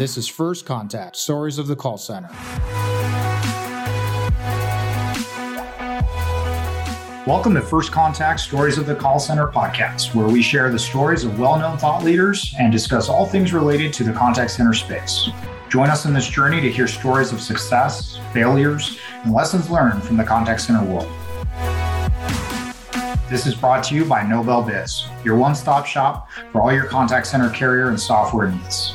This is First Contact Stories of the Call Center. Welcome to First Contact Stories of the Call Center podcast, where we share the stories of well known thought leaders and discuss all things related to the contact center space. Join us in this journey to hear stories of success, failures, and lessons learned from the contact center world. This is brought to you by Nobel Biz, your one stop shop for all your contact center carrier and software needs.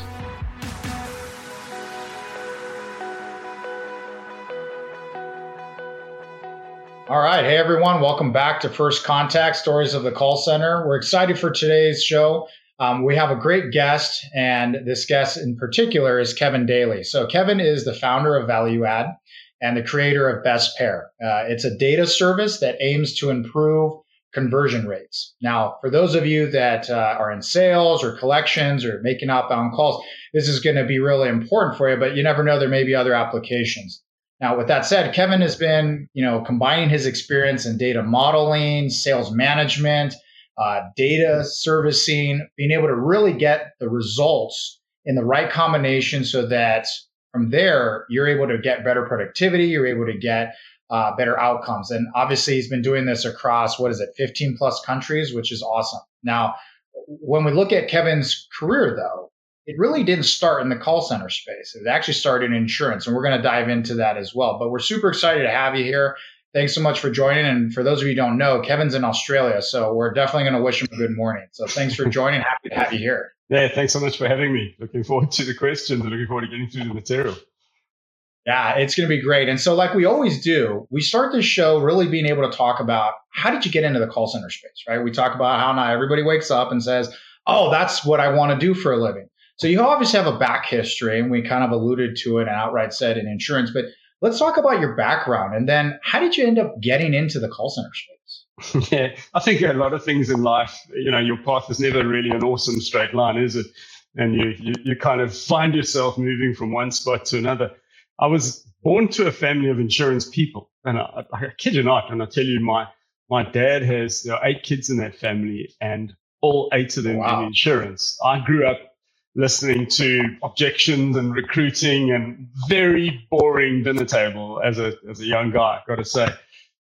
Right. Hey, everyone. Welcome back to First Contact Stories of the Call Center. We're excited for today's show. Um, we have a great guest, and this guest in particular is Kevin Daly. So, Kevin is the founder of Value Add and the creator of Best Pair. Uh, it's a data service that aims to improve conversion rates. Now, for those of you that uh, are in sales or collections or making outbound calls, this is going to be really important for you, but you never know, there may be other applications. Now, with that said, Kevin has been, you know, combining his experience in data modeling, sales management, uh, data servicing, being able to really get the results in the right combination so that from there, you're able to get better productivity, you're able to get uh, better outcomes. And obviously, he's been doing this across what is it, 15 plus countries, which is awesome. Now, when we look at Kevin's career, though, it really didn't start in the call center space. It actually started in insurance, and we're going to dive into that as well. But we're super excited to have you here. Thanks so much for joining. And for those of you who don't know, Kevin's in Australia, so we're definitely going to wish him a good morning. So thanks for joining. Happy to have you here. Yeah, thanks so much for having me. Looking forward to the questions and looking forward to getting through the material. Yeah, it's going to be great. And so, like we always do, we start this show really being able to talk about how did you get into the call center space, right? We talk about how not everybody wakes up and says, oh, that's what I want to do for a living. So you obviously have a back history, and we kind of alluded to it and outright said in insurance. But let's talk about your background, and then how did you end up getting into the call center space? yeah, I think a lot of things in life, you know, your path is never really an awesome straight line, is it? And you, you, you kind of find yourself moving from one spot to another. I was born to a family of insurance people, and I, I kid you not, and I tell you, my my dad has there are eight kids in that family, and all eight of them wow. in insurance. I grew up listening to objections and recruiting and very boring dinner table as a as a young guy. Got to say.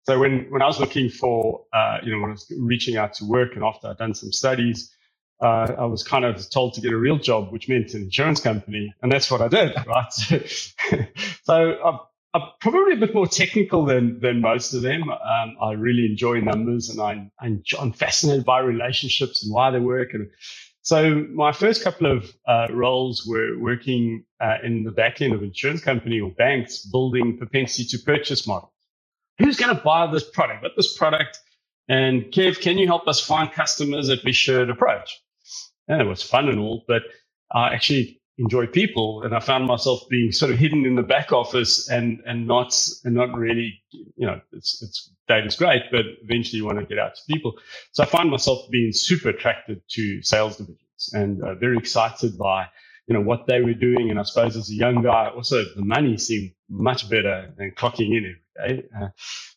So when when I was looking for, uh, you know, when I was reaching out to work and after I'd done some studies, uh, I was kind of told to get a real job, which meant an insurance company, and that's what I did, right? so I'm, I'm, probably a bit more technical than than most of them. Um, I really enjoy numbers, and I, I'm fascinated by relationships and why they work. And so my first couple of uh, roles were working uh, in the back end of insurance company or banks, building propensity to purchase models. Who's going to buy this product? What this product? And Kev, can you help us find customers that we should approach? And it was fun and all, but I actually enjoy people, and I found myself being sort of hidden in the back office and and not and not really, you know, it's it's data's great, but eventually you want to get out to people. So I find myself being super attracted to sales divisions and uh, very excited by you know what they were doing. And I suppose as a young guy, also the money seemed much better than clocking in every day. Uh,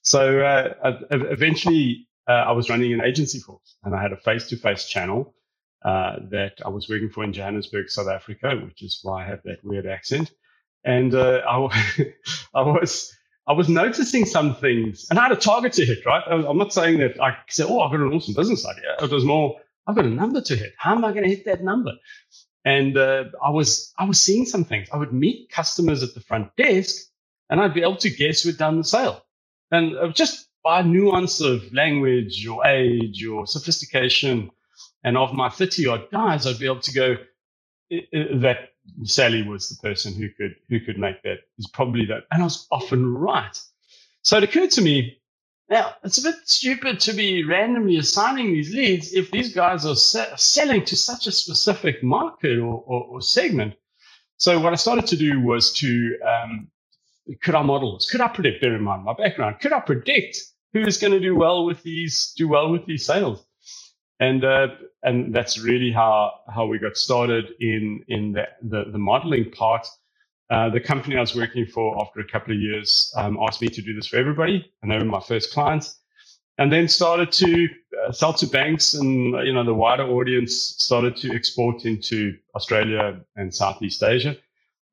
so uh, eventually, uh, I was running an agency force, and I had a face-to-face channel uh, that I was working for in Johannesburg, South Africa, which is why I have that weird accent. And uh, I, I was I was noticing some things, and I had a target to hit. Right, I'm not saying that I said, "Oh, I've got an awesome business idea." It was more, "I've got a number to hit. How am I going to hit that number?" And uh, I was I was seeing some things. I would meet customers at the front desk, and I'd be able to guess who had done the sale, and just by nuance of language or age or sophistication and of my 30 odd guys, I'd be able to go, that Sally was the person who could, who could make that is probably that. And I was often right. So it occurred to me, now it's a bit stupid to be randomly assigning these leads if these guys are se- selling to such a specific market or, or, or, segment. So what I started to do was to, um, could I model this? Could I predict, bear in mind my background, could I predict who's going to do well with these, do well with these sales? And uh, and that's really how how we got started in in the the, the modeling part. Uh, the company I was working for after a couple of years um, asked me to do this for everybody, and they were my first clients. And then started to uh, sell to banks, and you know the wider audience started to export into Australia and Southeast Asia.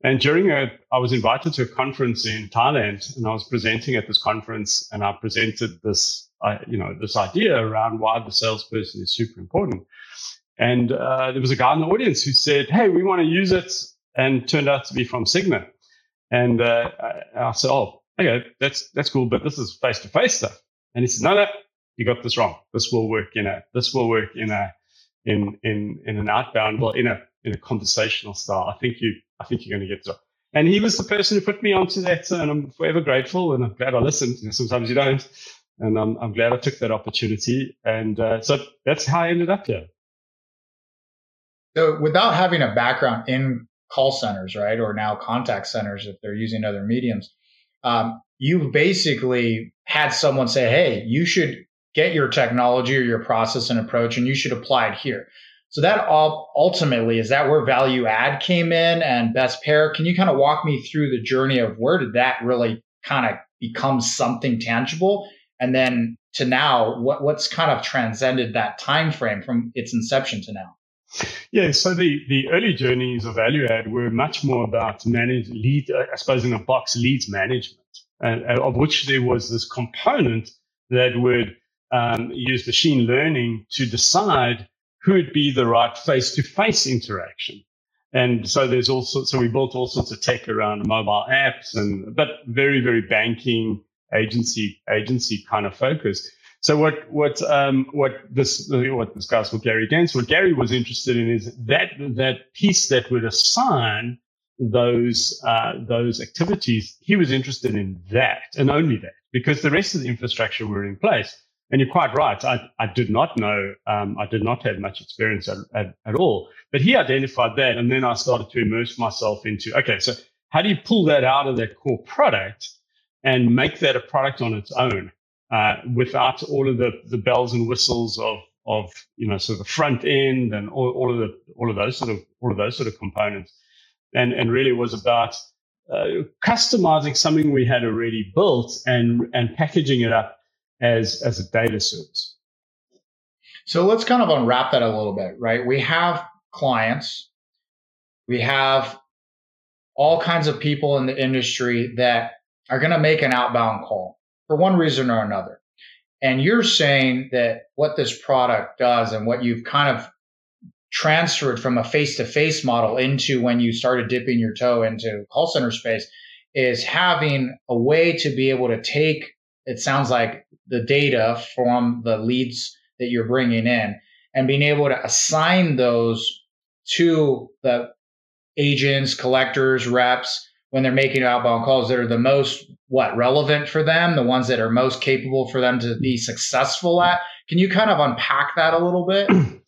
And during a, I was invited to a conference in Thailand, and I was presenting at this conference, and I presented this, you know, this idea around why the salesperson is super important. And uh, there was a guy in the audience who said, "Hey, we want to use it," and turned out to be from Sigma. And uh, I said, "Oh, okay, that's that's cool, but this is face to face stuff." And he said, "No, no, you got this wrong. This will work in a this will work in a in in in an outbound, well, in a in a conversational style. I think you I think you're going to get to." And he was the person who put me onto that, and I'm forever grateful, and I'm glad I listened. You know, sometimes you don't, and I'm I'm glad I took that opportunity, and uh, so that's how I ended up here. So without having a background in call centers, right, or now contact centers, if they're using other mediums, um, you've basically had someone say, "Hey, you should get your technology or your process and approach, and you should apply it here." So that all ultimately is that where value add came in and best pair. Can you kind of walk me through the journey of where did that really kind of become something tangible, and then to now, what what's kind of transcended that time frame from its inception to now? Yeah, so the, the early journeys of value add were much more about manage lead, uh, I suppose in a box, leads management, and, of which there was this component that would um, use machine learning to decide who would be the right face to face interaction. And so there's also, so we built all sorts of tech around mobile apps and, but very, very banking agency, agency kind of focus. So what what um, what this what this guy's called Gary Gentz, what Gary was interested in is that that piece that would assign those uh, those activities. He was interested in that and only that because the rest of the infrastructure were in place. And you're quite right. I, I did not know. Um, I did not have much experience at, at, at all. But he identified that, and then I started to immerse myself into okay. So how do you pull that out of that core product and make that a product on its own? uh, without all of the, the bells and whistles of of you know sort of the front end and all, all of the all of those sort of all of those sort of components, and and really was about uh, customizing something we had already built and and packaging it up as as a data service. So let's kind of unwrap that a little bit, right? We have clients, we have all kinds of people in the industry that are going to make an outbound call for one reason or another. And you're saying that what this product does and what you've kind of transferred from a face to face model into when you started dipping your toe into call center space is having a way to be able to take, it sounds like the data from the leads that you're bringing in and being able to assign those to the agents, collectors, reps when they're making outbound calls that are the most what relevant for them, the ones that are most capable for them to be successful at. Can you kind of unpack that a little bit?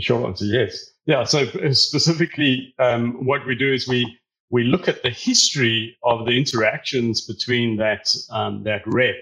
Sure answer yes. Yeah. So specifically, um, what we do is we we look at the history of the interactions between that um, that rep,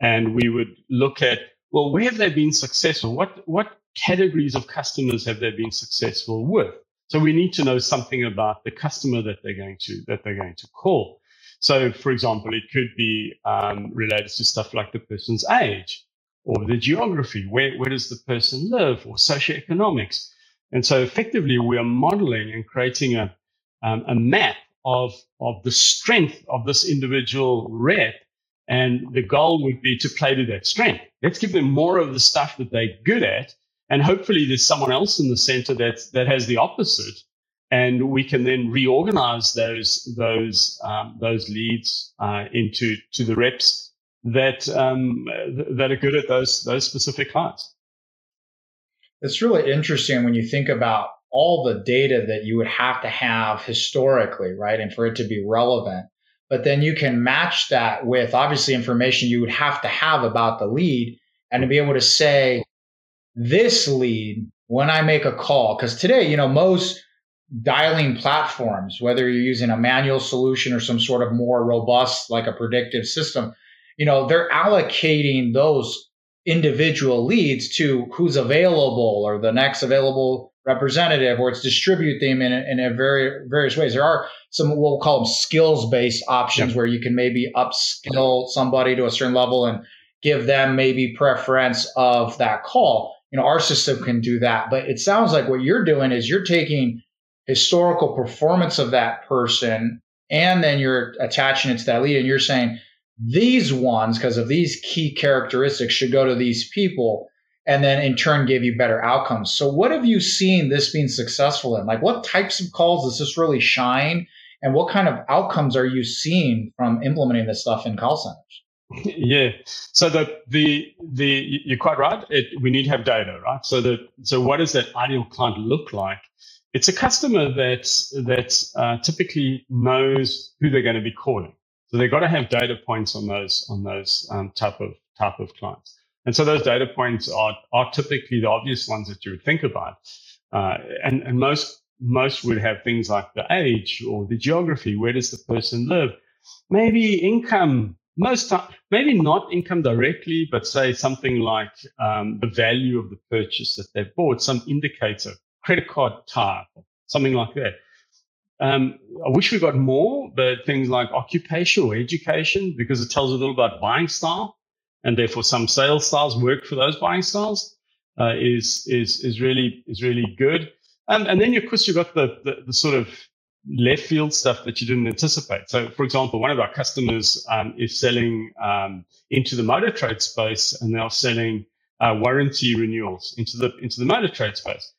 and we would look at well, where have they been successful? What what categories of customers have they been successful with? So we need to know something about the customer that they're going to that they're going to call. So, for example, it could be um, related to stuff like the person's age or the geography. Where where does the person live or socioeconomics? And so, effectively, we are modeling and creating a um, a map of of the strength of this individual rep. And the goal would be to play to that strength. Let's give them more of the stuff that they're good at and hopefully there's someone else in the center that, that has the opposite. And we can then reorganize those, those, um, those leads, uh, into, to the reps that, um, that are good at those, those specific clients. It's really interesting when you think about all the data that you would have to have historically, right? And for it to be relevant. But then you can match that with obviously information you would have to have about the lead and to be able to say, this lead when I make a call. Because today, you know, most dialing platforms, whether you're using a manual solution or some sort of more robust, like a predictive system, you know, they're allocating those individual leads to who's available or the next available representative, or it's distribute them in a, in a very various ways. There are some we'll call them skills based options yep. where you can maybe upskill somebody to a certain level and give them maybe preference of that call you know, our system can do that. But it sounds like what you're doing is you're taking historical performance of that person, and then you're attaching it to that lead and you're saying these ones, because of these key characteristics, should go to these people and then in turn give you better outcomes. So what have you seen this being successful in? Like what types of calls does this really shine? And what kind of outcomes are you seeing from implementing this stuff in call centers? Yeah. So the the the you're quite right. It, we need to have data, right? So the so what does that ideal client look like? It's a customer that that uh, typically knows who they're going to be calling. So they've got to have data points on those on those um, type of type of clients. And so those data points are are typically the obvious ones that you would think about. Uh, and and most most would have things like the age or the geography. Where does the person live? Maybe income. Most time, maybe not income directly, but say something like um, the value of the purchase that they've bought, some indicator, credit card type, something like that. Um, I wish we got more, but things like occupation or education, because it tells a little about buying style, and therefore some sales styles work for those buying styles, uh, is is is really is really good. Um, and then, of course, you've got the, the, the, sort of left field stuff that you didn't anticipate. So, for example, one of our customers um, is selling um, into the motor trade space, and they're selling uh, warranty renewals into the into the motor trade space.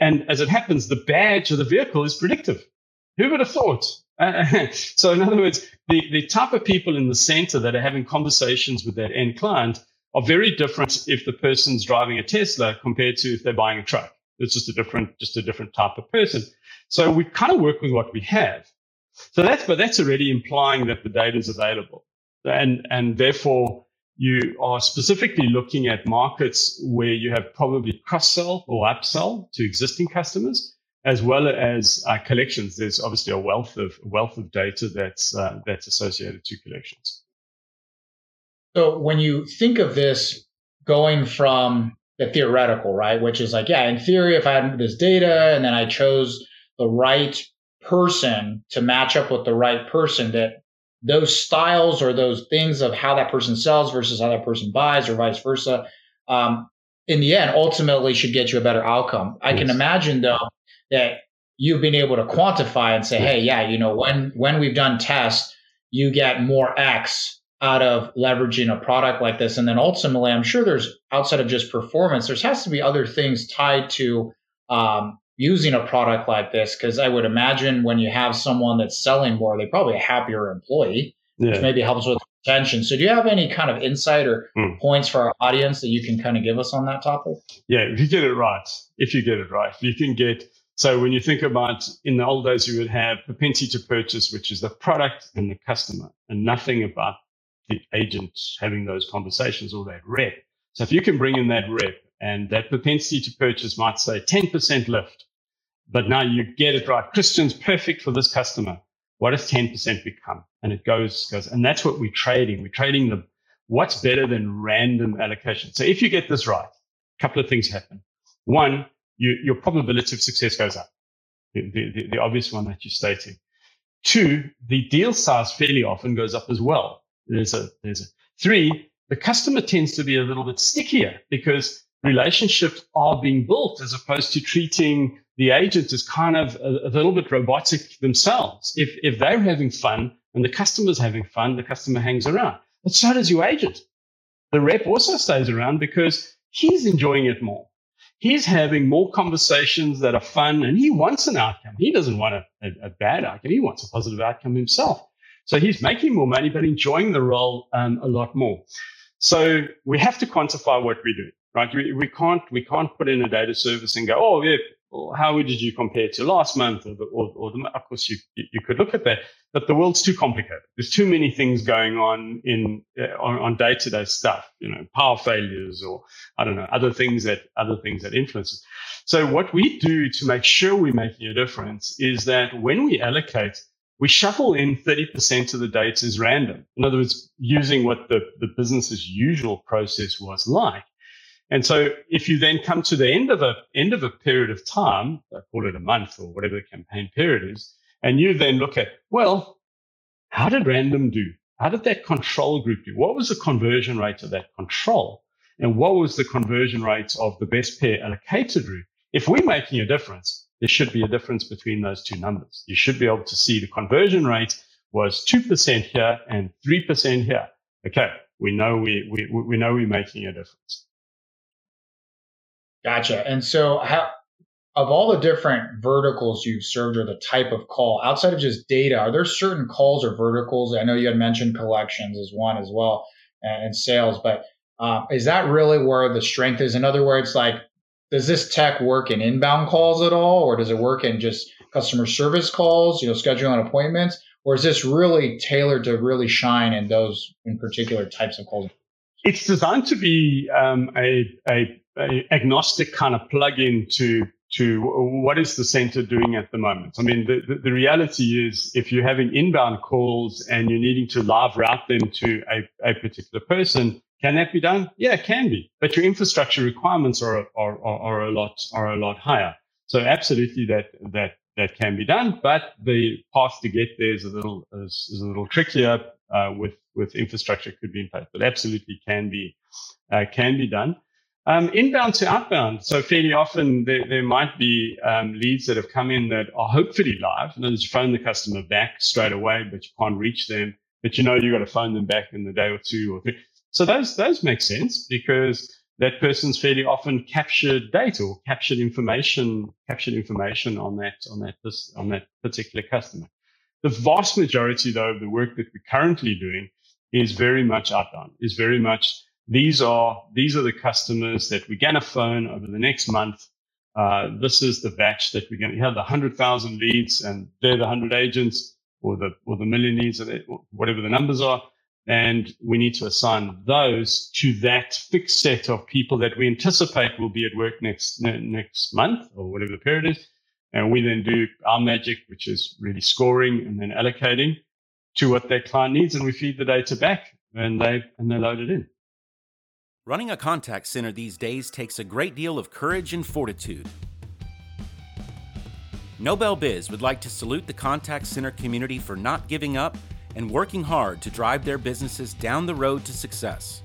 And as it happens, the badge of the vehicle is predictive. Who would have thought? So, in other words, the, the type of people in the center that are having conversations with that end client are very different if the person's driving a Tesla compared to if they're buying a truck. It's just a different, just a different type of person. So we kind of work with what we have. So that's, but that's already implying that the data is available. And, and therefore you are specifically looking at markets where you have probably cross sell or upsell to existing customers, as well as uh, collections. There's obviously a wealth of wealth of data that's uh, that's associated to collections. So when you think of this going from the theoretical, right? Which is like, yeah, in theory, if I had this data and then I chose the right person to match up with the right person, that those styles or those things of how that person sells versus how that person buys or vice versa, um, in the end, ultimately should get you a better outcome. I can imagine though that you've been able to quantify and say, hey, yeah, you know, when when we've done tests, you get more X out of leveraging a product like this. And then ultimately, I'm sure there's outside of just performance, there has to be other things tied to um, using a product like this. Because I would imagine when you have someone that's selling more, they're probably a happier employee, yeah. which maybe helps with retention. So, do you have any kind of insight or mm. points for our audience that you can kind of give us on that topic? Yeah, if you get it right, if you get it right, you can get so when you think about in the old days, you would have propensity to purchase, which is the product and the customer, and nothing about the agent having those conversations or that rep. So if you can bring in that rep and that propensity to purchase might say 10% lift, but now you get it right. Christian's perfect for this customer. What does 10% become? And it goes, goes, and that's what we're trading. We're trading the what's better than random allocation. So if you get this right, a couple of things happen. One, you, your probability of success goes up. The, the, the obvious one that you're stating. Two, the deal size fairly often goes up as well. There's a, there's a three, the customer tends to be a little bit stickier because relationships are being built as opposed to treating the agent is kind of a, a, little bit robotic themselves. If, if they're having fun and the customer's having fun, the customer hangs around. But so does your agent. The rep also stays around because he's enjoying it more. He's having more conversations that are fun and he wants an outcome. He doesn't want a, a, a bad outcome. He wants a positive outcome himself. So he's making more money, but enjoying the role um, a lot more. So we have to quantify what we do, right? We, we can't we can't put in a data service and go, oh yeah, how did you compare to last month or the, or, or the, of course you you could look at that, but the world's too complicated. There's too many things going on in uh, on day to day stuff, you know, power failures or I don't know other things that other things that influence. So what we do to make sure we're making a difference is that when we allocate we shuffle in 30% of the data as random. In other words, using what the, the business's usual process was like. And so if you then come to the end of a end of a period of time, I call it a month or whatever the campaign period is, and you then look at, well, how did random do? How did that control group do? What was the conversion rate of that control? And what was the conversion rate of the best pair allocated group? If we're making a difference, there should be a difference between those two numbers. You should be able to see the conversion rate was 2% here and 3% here. Okay. We know we, we, we know we're making a difference. Gotcha. And so how, of all the different verticals you've served or the type of call outside of just data, are there certain calls or verticals? I know you had mentioned collections as one as well and, sales, but uh, is that really where the strength is? In other words, like, does this tech work in inbound calls at all, or does it work in just customer service calls, you know, scheduling appointments, or is this really tailored to really shine in those in particular types of calls? It's designed to be um, a, a agnostic kind of plug-in to to what is the center doing at the moment. I mean, the, the, the, reality is if you're having inbound calls and you're needing to live route them to a, a particular person, can that be done? Yeah, it can be, but your infrastructure requirements are, are, are, are a lot, are a lot higher. So absolutely that, that, that can be done, but the path to get there is a little, is, is a little trickier, uh, with, with infrastructure could be in place, but absolutely can be, uh, can be done. Um, inbound to outbound. So fairly often there, there might be um, leads that have come in that are hopefully live. And then you phone the customer back straight away, but you can't reach them. But you know you've got to phone them back in the day or two or three. So those those make sense because that person's fairly often captured data or captured information, captured information on that on that on that particular customer. The vast majority, though, of the work that we're currently doing is very much outbound. Is very much these are these are the customers that we're going to phone over the next month. Uh, this is the batch that we're going to have the hundred thousand leads, and they're the hundred agents or the or the million leads, or whatever the numbers are. And we need to assign those to that fixed set of people that we anticipate will be at work next next month or whatever the period is. And we then do our magic, which is really scoring and then allocating to what that client needs, and we feed the data back, and they and they load it in. Running a contact center these days takes a great deal of courage and fortitude. Nobel Biz would like to salute the contact center community for not giving up and working hard to drive their businesses down the road to success.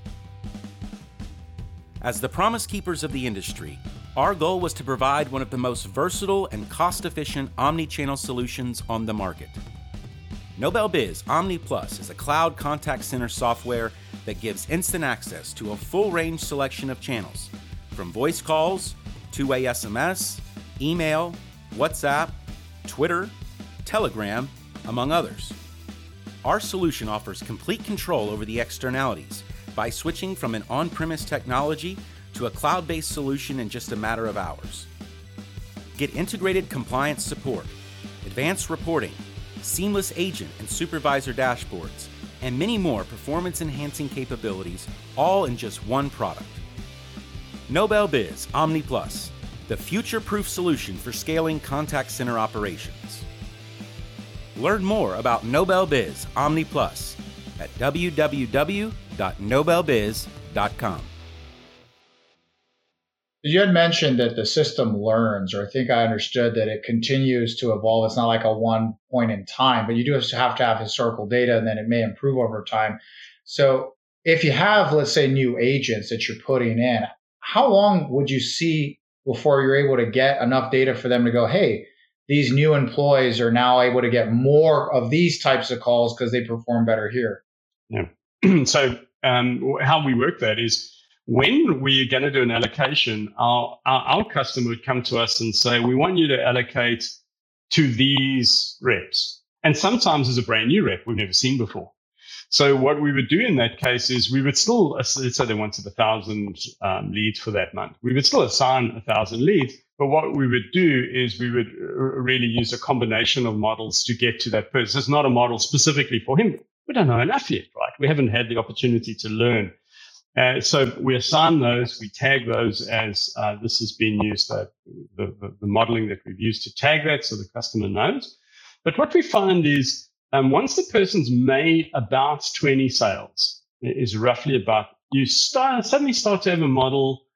As the promise keepers of the industry, our goal was to provide one of the most versatile and cost efficient omni channel solutions on the market. Nobel Biz Omni Plus is a cloud contact center software that gives instant access to a full range selection of channels, from voice calls, two way SMS, email, WhatsApp, Twitter, Telegram, among others. Our solution offers complete control over the externalities by switching from an on premise technology to a cloud based solution in just a matter of hours. Get integrated compliance support, advanced reporting, seamless agent and supervisor dashboards, and many more performance enhancing capabilities, all in just one product. Nobel Biz Omni Plus, the future proof solution for scaling contact center operations. Learn more about Nobel Biz Omni Plus at www.nobelbiz.com. You had mentioned that the system learns, or I think I understood that it continues to evolve. It's not like a one point in time, but you do have to have historical data and then it may improve over time. So if you have, let's say, new agents that you're putting in, how long would you see before you're able to get enough data for them to go, hey, these new employees are now able to get more of these types of calls because they perform better here? Yeah. so um, how we work that is when we're going to do an allocation, our, our, our, customer would come to us and say, we want you to allocate to these reps. And sometimes as a brand new rep we've never seen before. So what we would do in that case is we would still, let's say they wanted a thousand um, leads for that month. We would still assign a thousand leads. But what we would do is we would really use a combination of models to get to that person. It's not a model specifically for him. We don't know enough yet, right? We haven't had the opportunity to learn uh, so we assign those, we tag those as uh, this has been used, uh, the, the, the, modeling that we've used to tag that so the customer knows. But what we find is um, once the person's made about 20 sales, is roughly about, you start suddenly start to have a model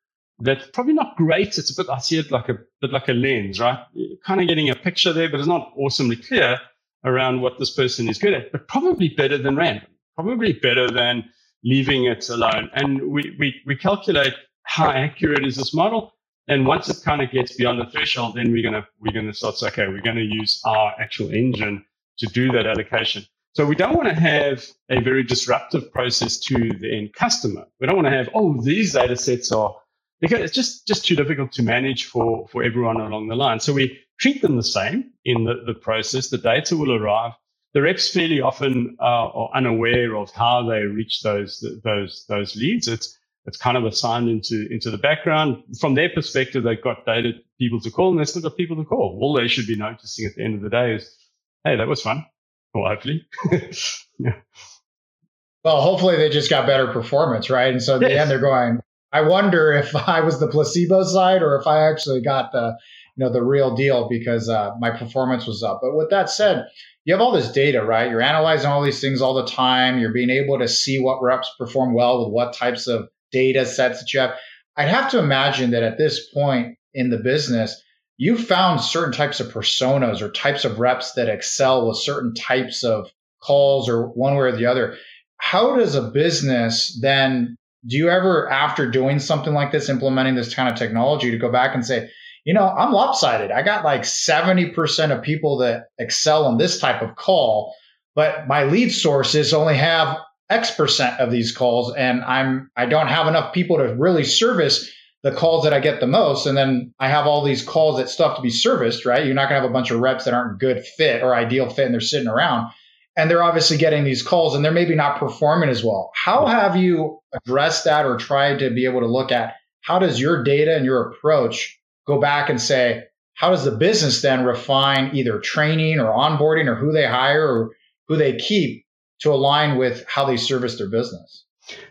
that's probably not great. It's a bit, I see it like a bit like a lens, right? You're kind of getting a picture there, but it's not awesomely clear around what this person is good at, but probably better than random, probably better than leaving it alone. And we, we, we calculate how accurate is this model. And once it kind of gets beyond the threshold, then we're gonna we're gonna start say, okay, we're gonna use our actual engine to do that allocation. So we don't want to have a very disruptive process to the end customer. We don't want to have, oh, these data sets are because it's just just too difficult to manage for for everyone along the line. So we treat them the same in the, the process. The data will arrive. The reps fairly often uh, are unaware of how they reach those those those leads. It's it's kind of assigned into into the background. From their perspective, they've got data people to call, and they've still got people to call. All they should be noticing at the end of the day is, hey, that was fun. Well, hopefully. yeah. Well, hopefully they just got better performance, right? And so at yes. the end, they're going, I wonder if I was the placebo side or if I actually got the, you know, the real deal because uh, my performance was up. But with that said, you have all this data, right? You're analyzing all these things all the time. You're being able to see what reps perform well with what types of data sets that you have. I'd have to imagine that at this point in the business, you found certain types of personas or types of reps that excel with certain types of calls or one way or the other. How does a business then do you ever, after doing something like this, implementing this kind of technology, to go back and say, you know, I'm lopsided. I got like 70% of people that excel on this type of call, but my lead sources only have X percent of these calls, and I'm I don't have enough people to really service the calls that I get the most. And then I have all these calls that have to be serviced, right? You're not gonna have a bunch of reps that aren't good fit or ideal fit and they're sitting around and they're obviously getting these calls and they're maybe not performing as well. How have you addressed that or tried to be able to look at how does your data and your approach go back and say, how does the business then refine either training or onboarding or who they hire or who they keep to align with how they service their business?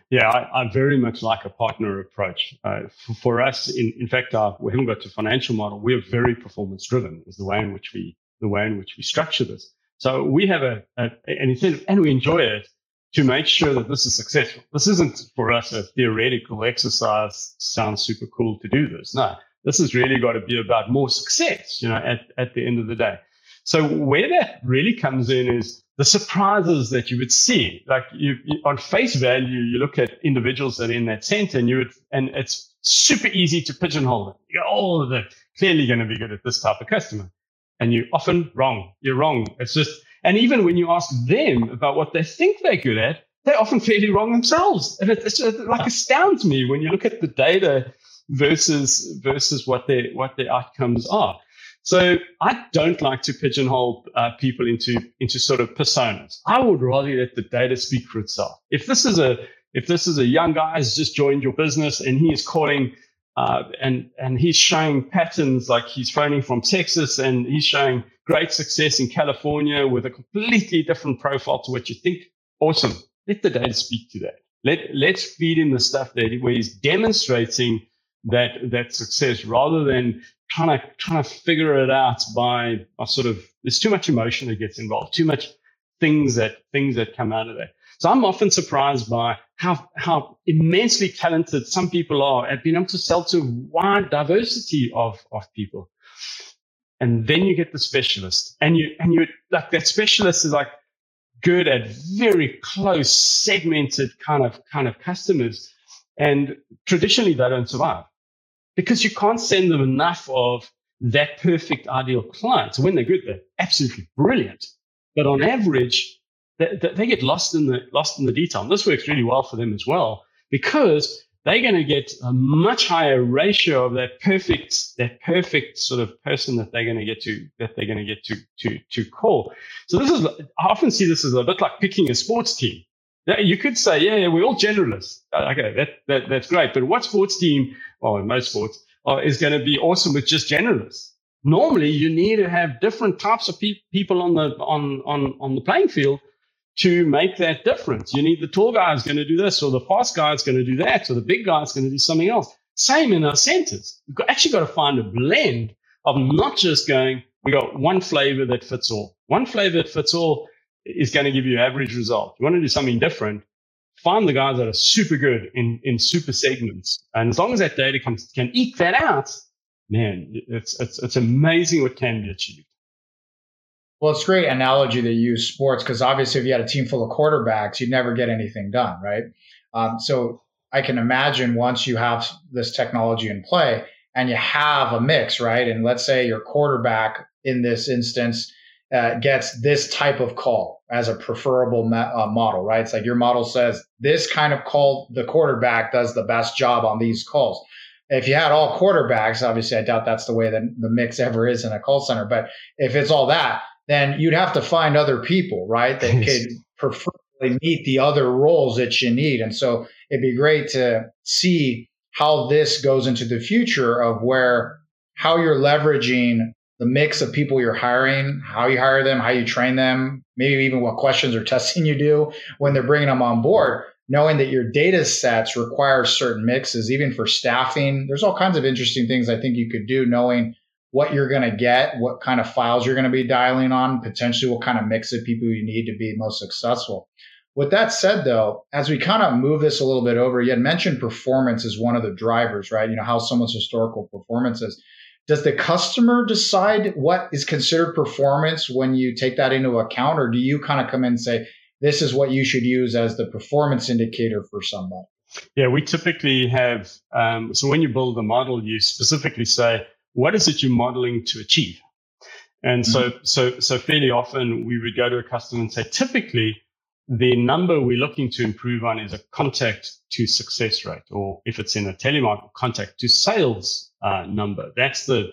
Yeah, I, I very much like a partner approach. Uh, for, for, us, in, in fact, our, we haven't got a financial model. We're very performance driven is the way in which we, the way in which we structure this. So we have a, a, an incentive and we enjoy it to make sure that this is successful. This isn't for us a theoretical exercise. Sounds super cool to do this. No, this has really got to be about more success, you know, at, at the end of the day. So where that really comes in is the surprises that you would see. Like you, you, on face value, you look at individuals that are in that center and you would, and it's super easy to pigeonhole them. You go, oh, they're clearly going to be good at this type of customer and you're often wrong. You're wrong. It's just, and even when you ask them about what they think they're good at, they're often fairly wrong themselves. And it, it's just, like astounds me when you look at the data versus versus what their what their outcomes are. So I don't like to pigeonhole uh, people into into sort of personas. I would rather let the data speak for itself. If this is a if this is a young guy who's just joined your business and he is calling uh, and and he's showing patterns like he's phoning from Texas and he's showing great success in California with a completely different profile to what you think. Awesome. Let the data speak to that. Let let's feed in the stuff that where he's demonstrating that that success rather than trying to trying to figure it out by, by sort of there's too much emotion that gets involved, too much things that things that come out of that. So I'm often surprised by how, how immensely talented some people are at being able to sell to a wide diversity of, of people. And then you get the specialist and you, and you, like that specialist is like good at very close segmented kind of, kind of customers. And traditionally they don't survive because you can't send them enough of that perfect ideal client. So when they're good, they're absolutely brilliant. But on average, they, they get lost in the lost in the detail. And this works really well for them as well because they're going to get a much higher ratio of that perfect that perfect sort of person that they're going to get to that they're going to get to to to call. So this is I often see this as a bit like picking a sports team. You could say, yeah, yeah we're all generalists. Uh, okay, that, that that's great. But what sports team, well, most sports, uh, is going to be awesome with just generalists? Normally, you need to have different types of pe- people on the on on on the playing field to make that difference. You need the tall guy is going to do this, or the fast guy is going to do that, or the big guy is going to do something else. Same in our centers. We've actually got to find a blend of not just going, we got one flavor that fits all. One flavor that fits all is going to give you average result. You want to do something different, find the guys that are super good in, in super segments. And as long as that data can, can eke that out, man, it's, it's, it's amazing what can be achieved. Well, it's great analogy you use sports because obviously, if you had a team full of quarterbacks, you'd never get anything done, right? Um, so I can imagine once you have this technology in play, and you have a mix, right? And let's say your quarterback in this instance uh, gets this type of call as a preferable me- uh, model, right? It's like your model says this kind of call, the quarterback does the best job on these calls. If you had all quarterbacks, obviously, I doubt that's the way that the mix ever is in a call center. But if it's all that, then you'd have to find other people, right? That could preferably meet the other roles that you need. And so it'd be great to see how this goes into the future of where how you're leveraging the mix of people you're hiring, how you hire them, how you train them, maybe even what questions or testing you do when they're bringing them on board, knowing that your data sets require certain mixes, even for staffing. There's all kinds of interesting things I think you could do knowing what you're going to get, what kind of files you're going to be dialing on, potentially what kind of mix of people you need to be most successful. With that said, though, as we kind of move this a little bit over, you had mentioned performance as one of the drivers, right? You know, how someone's historical performance is does the customer decide what is considered performance when you take that into account or do you kind of come in and say this is what you should use as the performance indicator for somebody yeah we typically have um, so when you build a model you specifically say what is it you're modeling to achieve and mm-hmm. so so so fairly often we would go to a customer and say typically the number we're looking to improve on is a contact to success rate, or if it's in a telemarketing contact to sales uh, number. That's the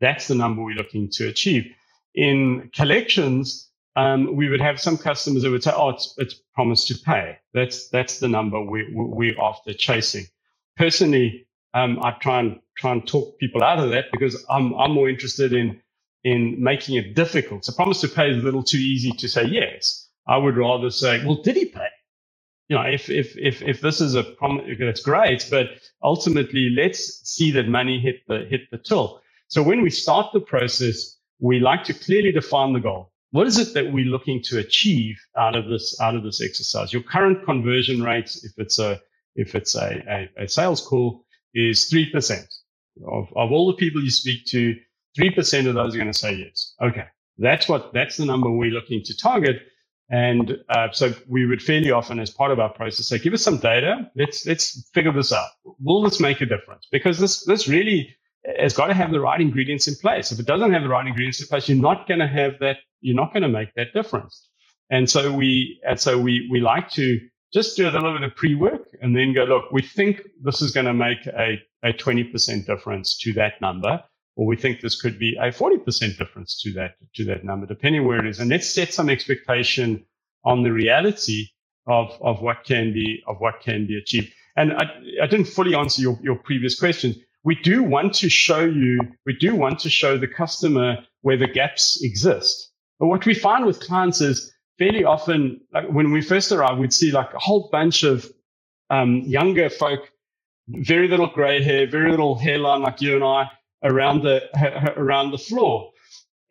that's the number we're looking to achieve. In collections, um, we would have some customers that would say, "Oh, it's, it's promise to pay." That's that's the number we, we're after chasing. Personally, um, I try and try and talk people out of that because I'm I'm more interested in in making it difficult. So promise to pay is a little too easy to say yes. I would rather say, well, did he pay? You know, if if if if this is a problem, that's great, but ultimately, let's see that money hit the hit the till. So when we start the process, we like to clearly define the goal. What is it that we're looking to achieve out of this out of this exercise? Your current conversion rate, if it's a if it's a, a, a sales call, is three percent of, of all the people you speak to. Three percent of those are going to say yes. Okay, that's what that's the number we're looking to target. And uh, so we would fairly often, as part of our process, say, give us some data. Let's let's figure this out. Will this make a difference? Because this this really has got to have the right ingredients in place. If it doesn't have the right ingredients in place, you're not going to have that. You're not going to make that difference. And so we and so we we like to just do a little bit of pre-work and then go, look, we think this is going to make a a 20% difference to that number or we think this could be a 40% difference to that, to that number, depending where it is. And let's set some expectation on the reality of, of what can be, of what can be achieved. And I, I didn't fully answer your, your previous question. We do want to show you, we do want to show the customer where the gaps exist. But what we find with clients is fairly often, like when we first arrive, we'd see like a whole bunch of um, younger folk, very little gray hair, very little hairline like you and I, around the around the floor.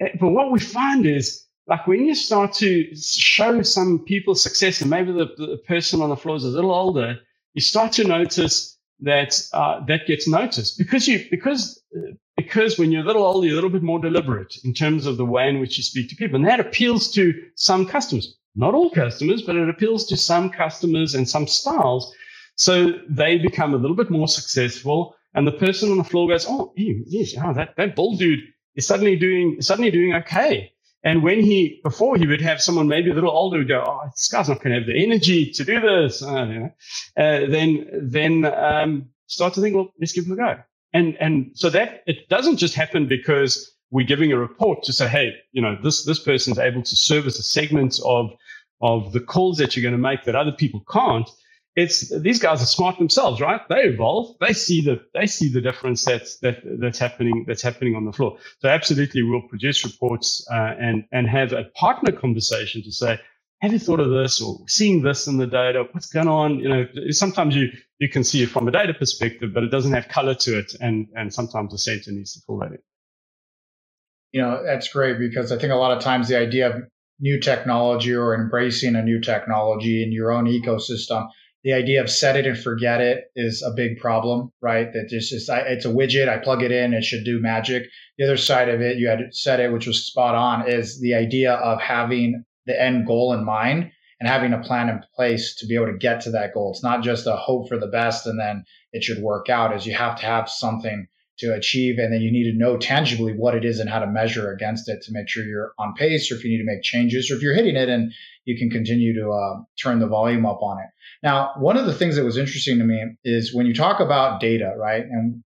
Eh, but what we find is like when you start to show some people success, and maybe the, the person on the floor is a little older, you start to notice that uh, that gets noticed because you because because when you're a little older, you're a little bit more deliberate in terms of the way in which you speak to people, and that appeals to some customers. Not all customers, but it appeals to some customers and some styles. So they become a little bit more successful and the person on the floor goes, "Oh, yes, oh, that that bull dude is suddenly doing suddenly doing okay." And when he before he would have someone maybe a little older go, "Oh, this guy's not going to have the energy to do this," uh, you know, uh, then then um, start to think, "Well, let's give him a go." And and so that it doesn't just happen because we're giving a report to say, "Hey, you know, this this person's able to service a segment of of the calls that you're going to make that other people can't." It's these guys are smart themselves, right? They evolve. They see the they see the difference that's that that's happening that's happening on the floor. So absolutely, we'll produce reports uh, and and have a partner conversation to say, have you thought of this or seeing this in the data? What's going on? You know, sometimes you you can see it from a data perspective, but it doesn't have color to it, and and sometimes the center needs to pull that in. You know, that's great because I think a lot of times the idea of new technology or embracing a new technology in your own ecosystem the idea of set it and forget it is a big problem, right? That just is, it's a widget. I plug it in. It should do magic. The other side of it, you had set it, which was spot on, is the idea of having the end goal in mind and having a plan in place to be able to get to that goal. It's not just a hope for the best and then it should work out. Is you have to have something to achieve. And then you need to know tangibly what it is and how to measure against it to make sure you're on pace or if you need to make changes or if you're hitting it and you can continue to uh, turn the volume up on it. Now, one of the things that was interesting to me is when you talk about data, right? And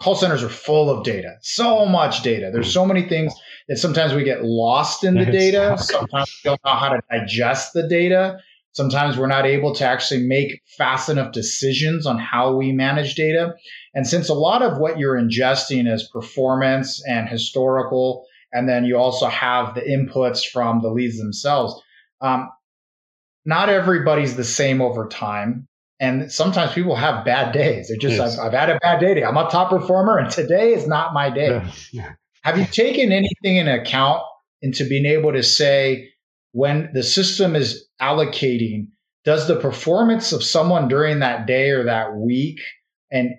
call centers are full of data, so much data. There's so many things that sometimes we get lost in the data. Sometimes we don't know how to digest the data. Sometimes we're not able to actually make fast enough decisions on how we manage data. And since a lot of what you're ingesting is performance and historical, and then you also have the inputs from the leads themselves, um, not everybody's the same over time. And sometimes people have bad days. They're just, yes. I've, I've, had a bad day. I'm a top performer and today is not my day. Yeah. Yeah. Have you taken anything in account into being able to say, when the system is allocating, does the performance of someone during that day or that week and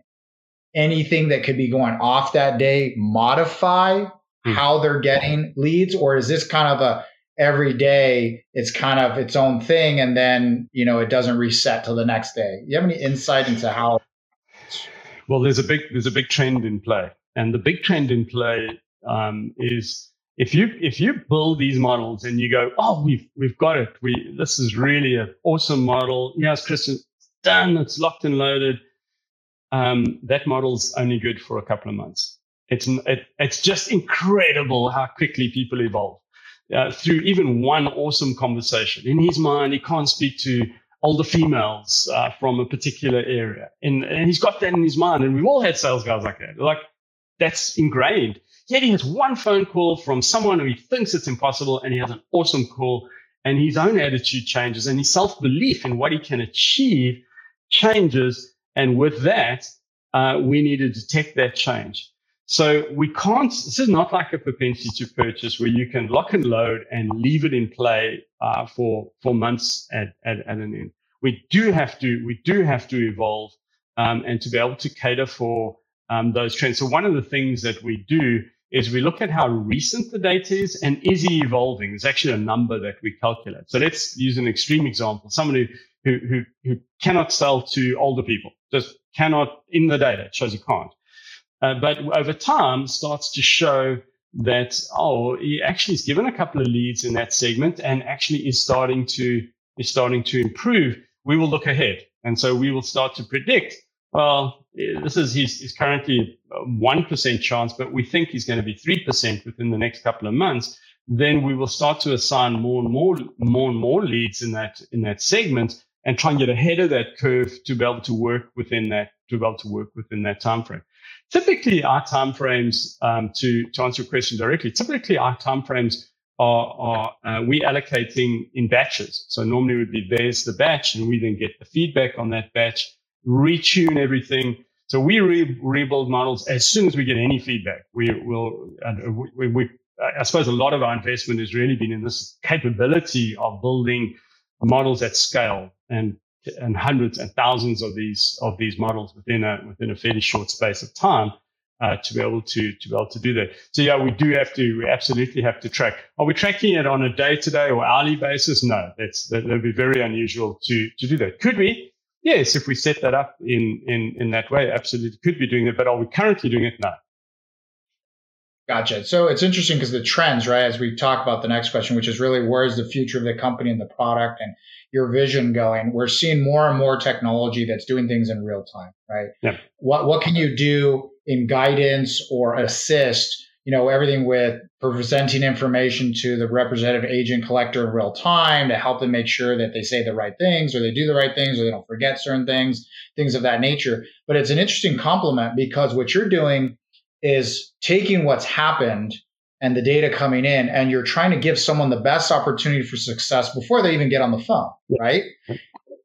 anything that could be going off that day modify hmm. how they're getting leads? Or is this kind of a every day it's kind of its own thing and then, you know, it doesn't reset till the next day? You have any insight into how? Well, there's a big, there's a big trend in play. And the big trend in play um, is if you if you build these models and you go, oh, we've we've got it. We this is really an awesome model. Yes, Christian, done. It's locked and loaded. Um, that model's only good for a couple of months. It's it, it's just incredible how quickly people evolve uh, through even one awesome conversation. In his mind, he can't speak to older females uh, from a particular area, and, and he's got that in his mind. And we've all had sales guys like that. Like that's ingrained. Yet he has one phone call from someone who he thinks it's impossible and he has an awesome call and his own attitude changes and his self belief in what he can achieve changes. And with that, uh, we need to detect that change. So we can't, this is not like a propensity to purchase where you can lock and load and leave it in play uh, for, for months at, at, at, an end. We do have to, we do have to evolve um, and to be able to cater for um, those trends. So one of the things that we do is we look at how recent the data is and is it evolving? There's actually a number that we calculate. So let's use an extreme example. Somebody who, who, who cannot sell to older people, just cannot in the data. It shows you can't. Uh, but over time starts to show that, oh, he actually is given a couple of leads in that segment and actually is starting to, is starting to improve. We will look ahead. And so we will start to predict well, this is he's, currently one percent chance, but we think he's going to be three percent within the next couple of months. Then we will start to assign more and more, more and more leads in that in that segment, and try and get ahead of that curve to be able to work within that to be able to work within that time frame. Typically, our time frames um, to to answer your question directly. Typically, our time frames are, are uh, we allocating in batches. So normally it would be there's the batch, and we then get the feedback on that batch retune everything. So we re- rebuild models as soon as we get any feedback. We will, we, we, I suppose a lot of our investment has really been in this capability of building models at scale and and hundreds and thousands of these of these models within a within a fairly short space of time uh, to be able to to be able to do that. So yeah, we do have to we absolutely have to track. Are we tracking it on a day to day or hourly basis? No, that's that would be very unusual to to do that. Could we? yes, if we set that up in, in, in that way, absolutely could be doing it. But are we currently doing it? No. Gotcha. So it's interesting because the trends, right, as we talk about the next question, which is really where is the future of the company and the product and your vision going? We're seeing more and more technology that's doing things in real time, right? Yeah. What what can you do in guidance or assist you know, everything with presenting information to the representative agent collector in real time to help them make sure that they say the right things or they do the right things or they don't forget certain things, things of that nature. But it's an interesting complement because what you're doing is taking what's happened and the data coming in and you're trying to give someone the best opportunity for success before they even get on the phone, right?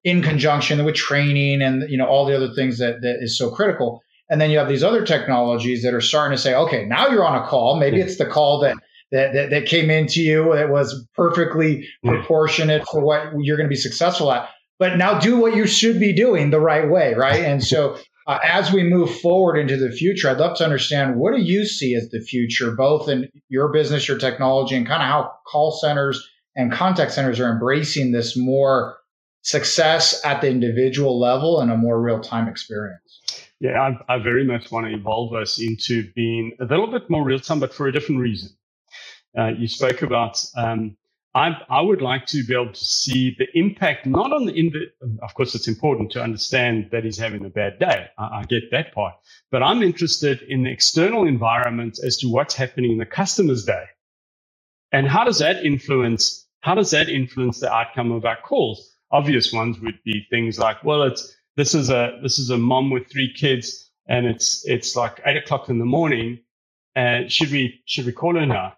In conjunction with training and you know all the other things that that is so critical. And then you have these other technologies that are starting to say, okay, now you're on a call. Maybe it's the call that that, that, that came into you that was perfectly proportionate for what you're going to be successful at. But now do what you should be doing the right way, right? And so uh, as we move forward into the future, I'd love to understand what do you see as the future, both in your business, your technology, and kind of how call centers and contact centers are embracing this more success at the individual level and a more real time experience. Yeah, I, I very much want to evolve us into being a little bit more real time, but for a different reason. Uh, you spoke about um, I, I would like to be able to see the impact, not on the, the, of course, it's important to understand that he's having a bad day. I, I, get that part, but I'm interested in the external environment as to what's happening in the customer's day. And how does that influence, how does that influence the outcome of our calls? Obvious ones would be things like, well, it's, this is a, this is a mom with three kids and it's, it's like eight o'clock in the morning. And should we, should we call her now?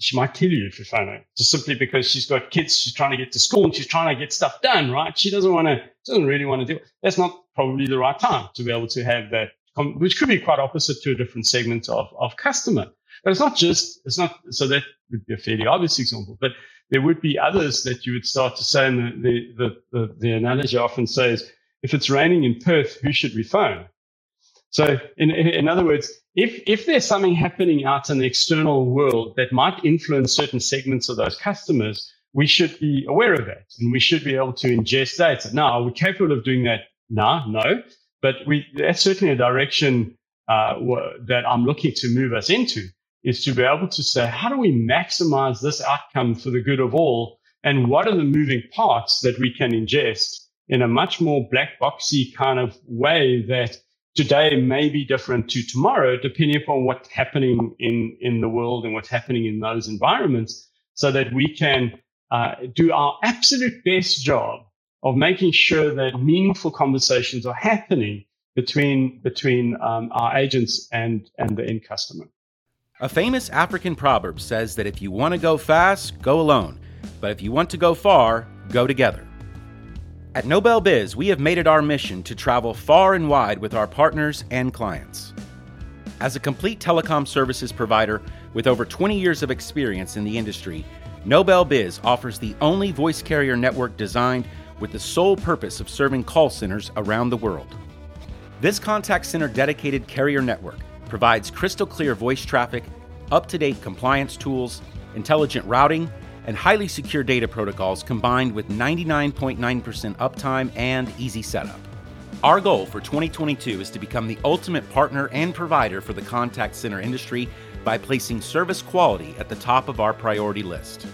She might kill you if you phone her just simply because she's got kids she's trying to get to school and she's trying to get stuff done right? She doesn't want to doesn't really want to do it that's not probably the right time to be able to have that which could be quite opposite to a different segment of, of customer. But it's not just it's not so that would be a fairly obvious example but there would be others that you would start to say and the the the, the analogy often says if it's raining in perth who should we phone so in, in other words, if, if there's something happening out in the external world that might influence certain segments of those customers, we should be aware of that and we should be able to ingest data. Now, are we capable of doing that now? No, but we, that's certainly a direction uh, that I'm looking to move us into is to be able to say, how do we maximize this outcome for the good of all? And what are the moving parts that we can ingest in a much more black boxy kind of way that today may be different to tomorrow, depending upon what's happening in, in the world and what's happening in those environments, so that we can uh, do our absolute best job of making sure that meaningful conversations are happening between between um, our agents and and the end customer. A famous African proverb says that if you want to go fast, go alone, but if you want to go far, go together. At Nobel Biz, we have made it our mission to travel far and wide with our partners and clients. As a complete telecom services provider with over 20 years of experience in the industry, Nobel Biz offers the only voice carrier network designed with the sole purpose of serving call centers around the world. This contact center dedicated carrier network provides crystal clear voice traffic, up to date compliance tools, intelligent routing, and highly secure data protocols combined with 99.9% uptime and easy setup. Our goal for 2022 is to become the ultimate partner and provider for the contact center industry by placing service quality at the top of our priority list.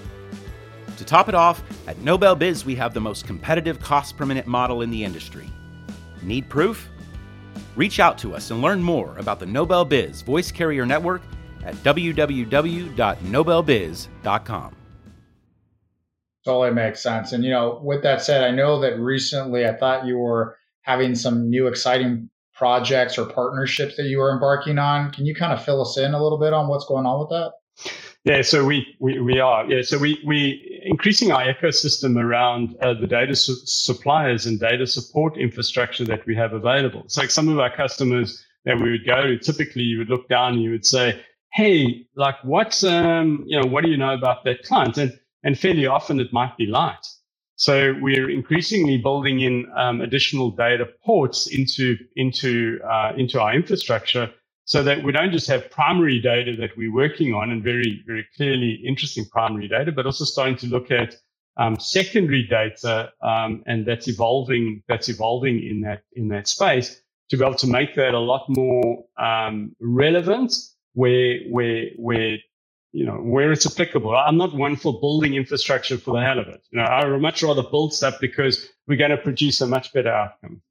To top it off, at Nobel Biz, we have the most competitive cost per minute model in the industry. Need proof? Reach out to us and learn more about the Nobel Biz voice carrier network at www.nobelbiz.com. Totally makes sense. And, you know, with that said, I know that recently I thought you were having some new exciting projects or partnerships that you were embarking on. Can you kind of fill us in a little bit on what's going on with that? Yeah, so we, we, we are. Yeah, so we, we increasing our ecosystem around uh, the data su- suppliers and data support infrastructure that we have available. So like some of our customers that we would go to, typically you would look down and you would say, Hey, like what's, um, you know, what do you know about that client? And and fairly often it might be light. So we're increasingly building in um, additional data ports into into uh, into our infrastructure, so that we don't just have primary data that we're working on and very very clearly interesting primary data, but also starting to look at um, secondary data, um, and that's evolving that's evolving in that in that space to be able to make that a lot more um, relevant where where where you know, where it's applicable. I'm not one for building infrastructure for the hell of it. You know, I would much rather build stuff because we're going to produce a much better outcome.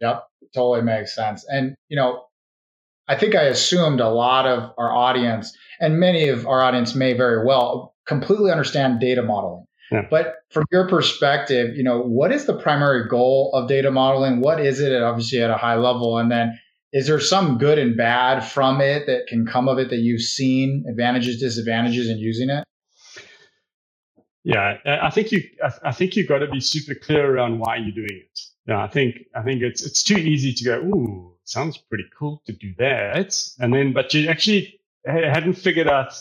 Yep, totally makes sense. And, you know, I think I assumed a lot of our audience and many of our audience may very well completely understand data modeling. Yeah. But from your perspective, you know, what is the primary goal of data modeling? What is it obviously at a high level? And then is there some good and bad from it that can come of it that you've seen advantages disadvantages in using it yeah i think you i think you've got to be super clear around why you're doing it yeah i think i think it's it's too easy to go ooh sounds pretty cool to do that and then but you actually hadn't figured out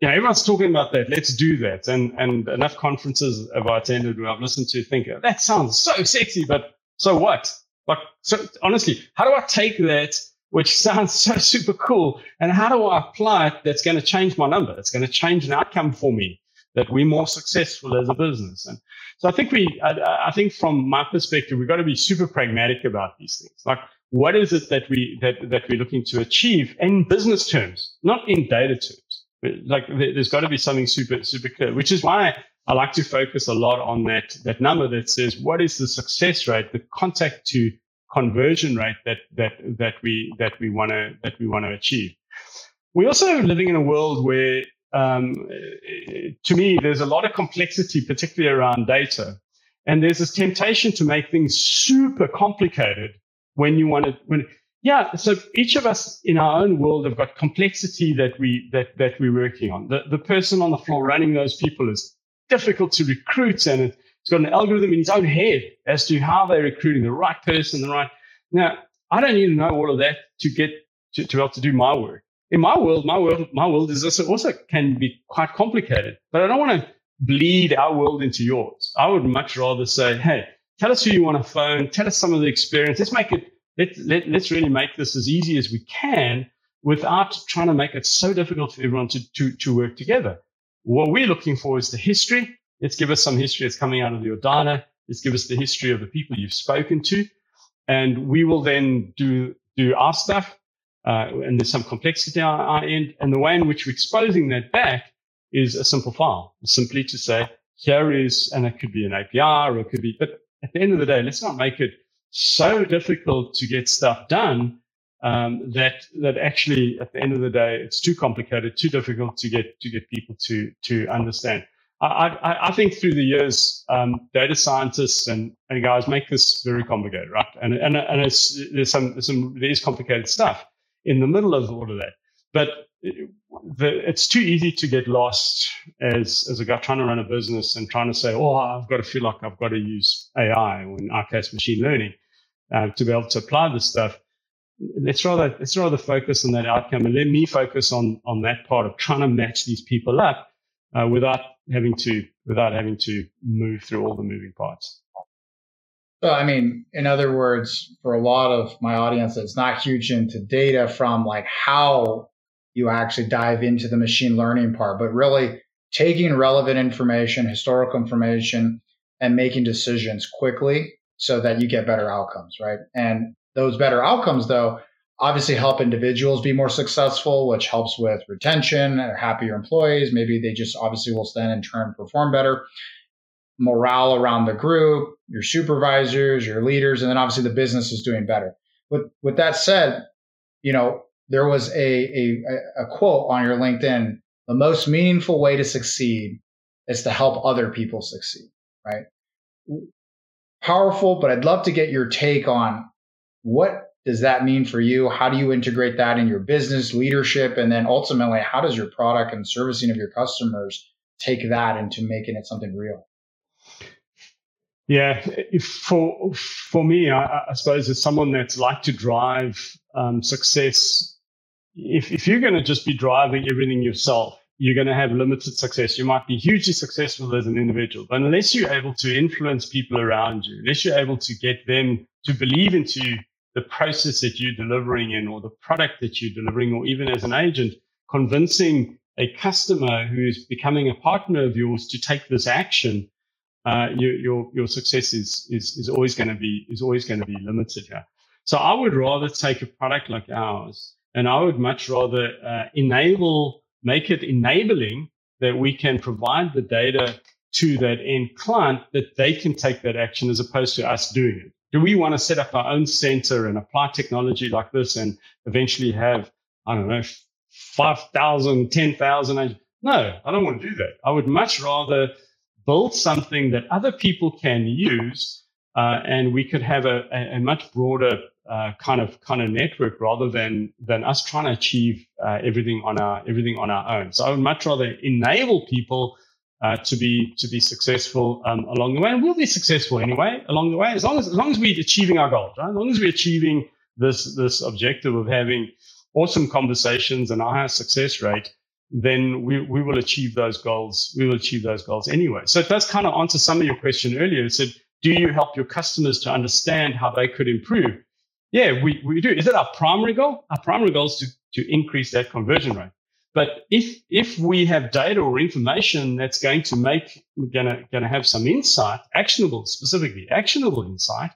yeah, everyone's talking about that. Let's do that. And and enough conferences have I attended where I've listened to think that sounds so sexy, but so what? Like, so honestly, how do I take that, which sounds so super cool, and how do I apply it that's going to change my number? It's going to change an outcome for me that we're more successful as a business. And so I think we, I, I think from my perspective, we've got to be super pragmatic about these things. Like, what is it that we that that we're looking to achieve in business terms, not in data terms. Like there's got to be something super super clear, which is why I like to focus a lot on that that number that says what is the success rate, the contact to conversion rate that that that we that we want to that we want to achieve. We're also living in a world where, um, to me, there's a lot of complexity, particularly around data, and there's this temptation to make things super complicated when you want to. When yeah, so each of us in our own world have got complexity that we that that we're working on. The the person on the floor running those people is difficult to recruit, and it's got an algorithm in its own head as to how they're recruiting the right person, the right. Now, I don't need to know all of that to get to, to be able to do my work. In my world, my world, my world is also, also can be quite complicated, but I don't want to bleed our world into yours. I would much rather say, hey, tell us who you want to phone, tell us some of the experience. Let's make it, let, let, let's really make this as easy as we can without trying to make it so difficult for everyone to, to, to work together. What we're looking for is the history. Let's give us some history that's coming out of your data. Let's give us the history of the people you've spoken to. And we will then do, do our stuff. Uh, and there's some complexity on our end. And the way in which we're exposing that back is a simple file. Simply to say, here is, and it could be an API or it could be, but at the end of the day, let's not make it so difficult to get stuff done um, that that actually at the end of the day it's too complicated, too difficult to get to get people to to understand. I, I, I think through the years, um, data scientists and, and guys make this very complicated, right? And and and it's there's some there's some there is complicated stuff in the middle of all of that, but the, it's too easy to get lost as as a guy trying to run a business and trying to say, oh, I've got to feel like I've got to use AI or in our case machine learning uh, to be able to apply this stuff let's rather let's rather focus on that outcome and let me focus on on that part of trying to match these people up uh, without having to without having to move through all the moving parts. So, I mean, in other words, for a lot of my audience that's not huge into data from like how you actually dive into the machine learning part, but really taking relevant information, historical information, and making decisions quickly so that you get better outcomes, right? And those better outcomes, though, obviously help individuals be more successful, which helps with retention or happier employees. Maybe they just obviously will then in turn perform better. Morale around the group, your supervisors, your leaders, and then obviously the business is doing better. With with that said, you know, there was a, a, a quote on your LinkedIn, the most meaningful way to succeed is to help other people succeed, right? Powerful, but I'd love to get your take on what does that mean for you? How do you integrate that in your business leadership? And then ultimately, how does your product and servicing of your customers take that into making it something real? Yeah, for for me, I, I, suppose as someone that's like to drive um, success, if if you're going to just be driving everything yourself, you're going to have limited success. You might be hugely successful as an individual, but unless you're able to influence people around you, unless you're able to get them to believe into the process that you're delivering in or the product that you're delivering, or even as an agent, convincing a customer who is becoming a partner of yours to take this action, uh, your, your, your success is, is, is always going to be, is always going to be limited here. So I would rather take a product like ours and I would much rather uh, enable, make it enabling that we can provide the data to that end client that they can take that action as opposed to us doing it do we want to set up our own center and apply technology like this and eventually have, I don't know, 5,000, 10,000? No, I don't want to do that. I would much rather build something that other people can use, uh, and we could have a, a, a much broader uh, kind of kind of network rather than than us trying to achieve uh, everything on our everything on our own. So I would much rather enable people uh, to be to be successful um, along the way, and we'll be successful anyway along the way as long as as long as we're achieving our goals, right? As long as we're achieving this this objective of having awesome conversations and a higher success rate, then we, we will achieve those goals. We will achieve those goals anyway. So it does kind of answer some of your question earlier. It said, do you help your customers to understand how they could improve? Yeah, we, we do. Is it our primary goal? Our primary goal is to, to increase that conversion rate. But if if we have data or information that's going to make gonna gonna have some insight, actionable specifically actionable insight,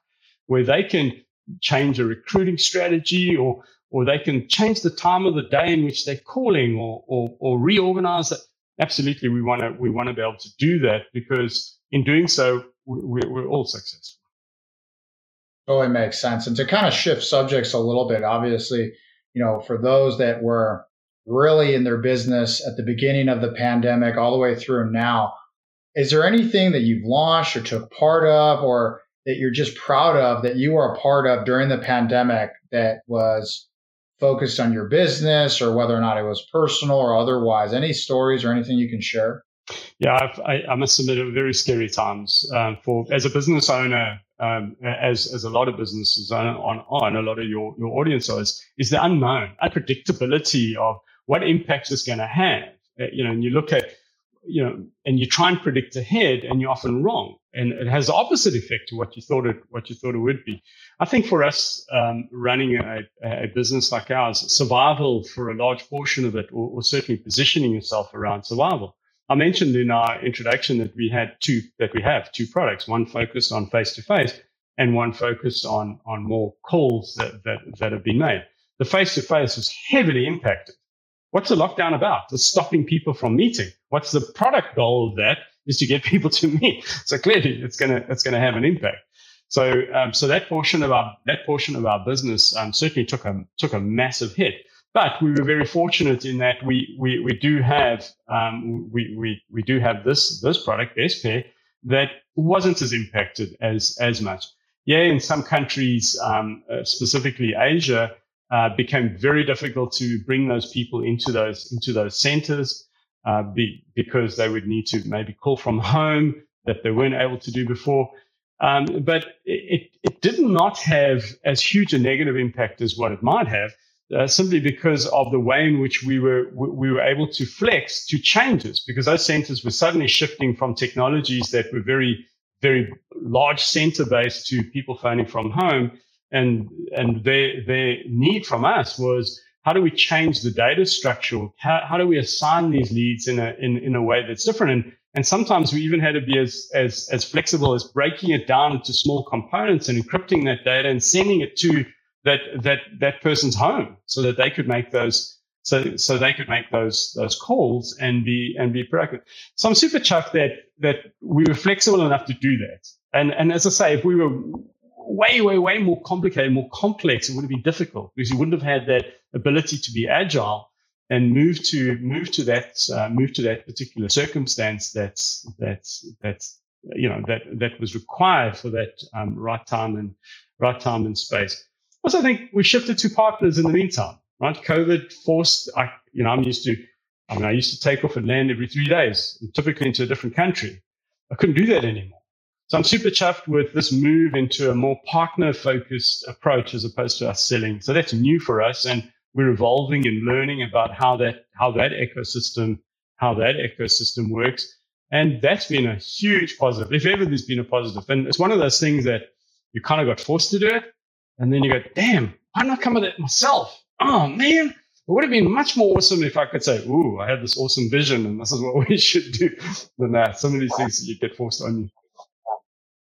where they can change a recruiting strategy or or they can change the time of the day in which they're calling or or, or reorganize it. Absolutely, we want to we want to be able to do that because in doing so, we, we're all successful. Totally makes sense. And to kind of shift subjects a little bit, obviously, you know, for those that were really in their business at the beginning of the pandemic all the way through now, is there anything that you've launched or took part of or that you're just proud of that you were a part of during the pandemic that was focused on your business or whether or not it was personal or otherwise? Any stories or anything you can share? Yeah, I've, I, I must admit, it very scary times um, for as a business owner, um, as as a lot of businesses on, on on a lot of your your audience is is the unknown, unpredictability of what impact it's going to have. Uh, you know, and you look at you know, and you try and predict ahead, and you're often wrong, and it has the opposite effect to what you thought it what you thought it would be. I think for us, um, running a, a, business like ours, survival for a large portion of it, or, or, certainly positioning yourself around survival. I mentioned in our introduction that we had two that we have two products, one focused on face to face, and one focused on on more calls that that, that have been made. The face to face was heavily impacted What's the lockdown about? It's stopping people from meeting. What's the product goal of that? Is to get people to meet. So clearly, it's gonna it's gonna have an impact. So um, so that portion of our that portion of our business um, certainly took a took a massive hit. But we were very fortunate in that we we, we do have um, we, we we do have this this product Bestpair that wasn't as impacted as as much. Yeah, in some countries, um, uh, specifically Asia, uh, became very difficult to bring those people into those into those centers uh, be, because they would need to maybe call from home that they weren't able to do before. Um, but it, it did not have as huge a negative impact as what it might have, uh, simply because of the way in which we were we were able to flex to changes. Because those centers were suddenly shifting from technologies that were very very large center based to people phoning from home and and their their need from us was how do we change the data structure? How, how do we assign these leads in a in, in a way that's different? And and sometimes we even had to be as as as flexible as breaking it down into small components and encrypting that data and sending it to that that that person's home so that they could make those so so they could make those those calls and be and be proactive. So I'm super chuffed that that we were flexible enough to do that. And and as I say, if we were way, way, way more complicated, more complex, it would have been difficult because you wouldn't have had that ability to be agile and move to move to that uh, move to that particular circumstance that's that's that's you know that that was required for that um, right time and right time and space. Also, I think we shifted to partners in the meantime. Right, COVID forced. I you know I'm used to. I mean, I used to take off and land every three days, and typically into a different country. I couldn't do that anymore. So I'm super chuffed with this move into a more partner focused approach as opposed to us selling. So that's new for us. And we're evolving and learning about how that, how that ecosystem, how that ecosystem works. And that's been a huge positive. If ever there's been a positive. And it's one of those things that you kind of got forced to do it. And then you go, damn, why not come with it myself? Oh man, it would have been much more awesome if I could say, ooh, I have this awesome vision and this is what we should do than that. Some of these things you get forced on you.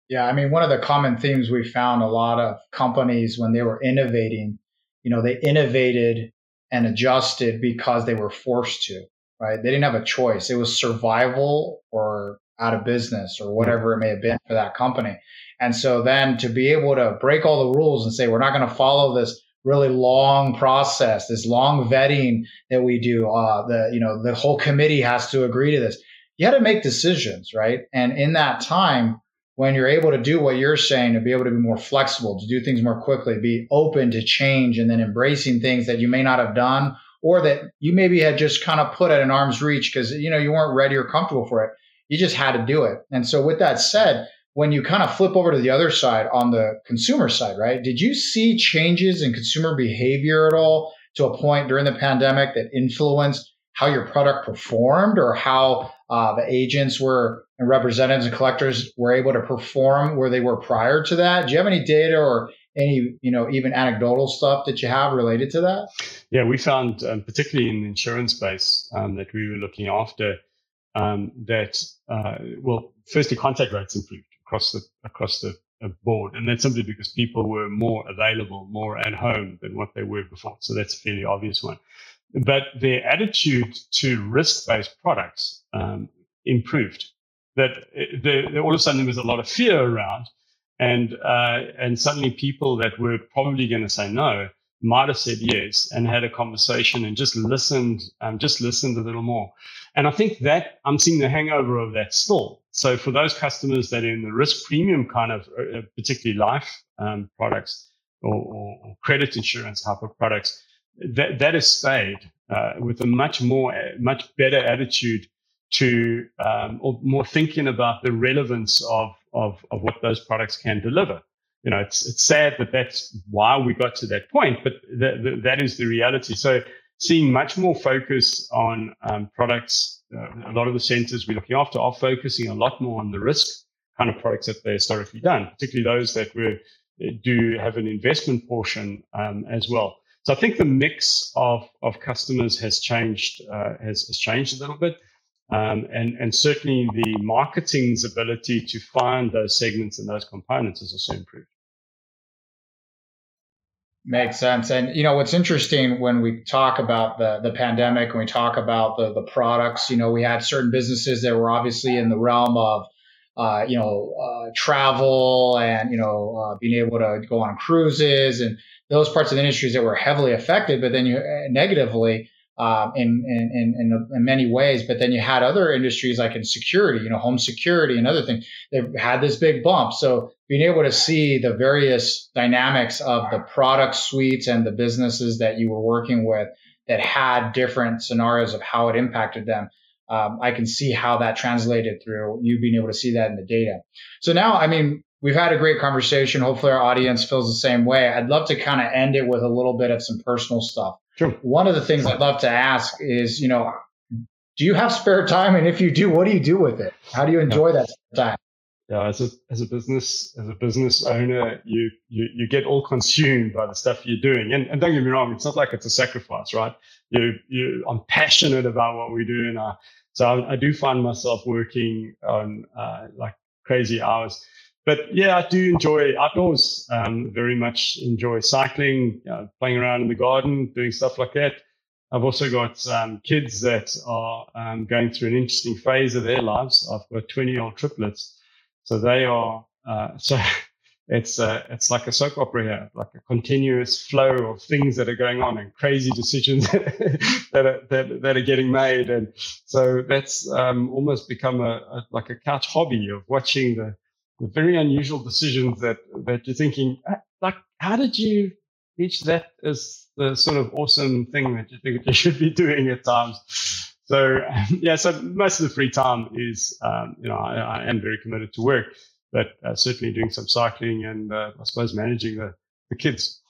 Yeah, I mean, one of the common themes we found a lot of companies when they were innovating, you know, they innovated and adjusted because they were forced to, right? They didn't have a choice. It was survival or out of business or whatever it may have been for that company. And so then to be able to break all the rules and say, we're not going to follow this really long process, this long vetting that we do, uh, the, you know, the whole committee has to agree to this. You had to make decisions, right? And in that time, when you're able to do what you're saying, to be able to be more flexible, to do things more quickly, be open to change and then embracing things that you may not have done or that you maybe had just kind of put at an arm's reach because you know you weren't ready or comfortable for it. You just had to do it. And so with that said, when you kind of flip over to the other side on the consumer side, right? Did you see changes in consumer behavior at all to a point during the pandemic that influenced how your product performed or how uh, the agents were and representatives and collectors were able to perform where they were prior to that. Do you have any data or any, you know, even anecdotal stuff that you have related to that? Yeah, we found, um, particularly in the insurance space um, that we were looking after, um, that uh, well, firstly, contact rates improved across the across the board. And that's simply because people were more available, more at home than what they were before. So that's a fairly obvious one. But their attitude to risk based products um, improved. That the, all of a sudden there was a lot of fear around, and uh, and suddenly people that were probably going to say no might have said yes and had a conversation and just listened, um, just listened a little more. And I think that I'm seeing the hangover of that still. So for those customers that are in the risk premium kind of, uh, particularly life um, products or, or, credit insurance type of products, that that has stayed uh, with a much more, much better attitude to um, or more thinking about the relevance of, of of what those products can deliver you know, it's, it's sad that that's why we got to that point, but th- th- that is the reality. So seeing much more focus on um, products, uh, a lot of the centers we're looking after are focusing a lot more on the risk kind of products that they historically done, particularly those that were, do have an investment portion um, as well. So I think the mix of, of customers has changed, uh, has, has changed a little bit. Um, and, and certainly the marketing's ability to find those segments and those components has also improved. Makes sense. And you know what's interesting when we talk about the the pandemic and we talk about the the products, you know, we had certain businesses that were obviously in the realm of uh, you know, uh, travel and, you know, uh, being able to go on cruises and those parts of the industries that were heavily affected, but then you uh, negatively, um, in, in, in, in, many ways. But then you had other industries like in security, you know, home security and other things that had this big bump. So being able to see the various dynamics of the product suites and the businesses that you were working with that had different scenarios of how it impacted them. Um, I can see how that translated through you being able to see that in the data. So now, I mean, we've had a great conversation. Hopefully our audience feels the same way. I'd love to kind of end it with a little bit of some personal stuff. Sure. One of the things I'd love to ask is, you know, do you have spare time? And if you do, what do you do with it? How do you enjoy that time? Yeah, as a as a business as a business owner, you you you get all consumed by the stuff you're doing. And, and don't get me wrong, it's not like it's a sacrifice, right? You you I'm passionate about what we do, and I, so I, I do find myself working on uh, like crazy hours but yeah, I do enjoy outdoors. Um, very much enjoy cycling, you know, playing around in the garden, doing stuff like that. I've also got um, kids that are um, going through an interesting phase of their lives. I've got 20 year old triplets. So they are, uh, so it's, it's like a soap opera here, like a continuous flow of things that are going on and crazy decisions that, are, that, that, are getting made. And so that's, um, almost become a, a, like a couch hobby of watching the, the very unusual decisions that that you're thinking uh, like how did you reach that as the sort of awesome thing that you think you should be doing at times so yeah so most of the free time is um, you know I, I, am very committed to work but uh, certainly doing some cycling and uh, i suppose managing the, the kids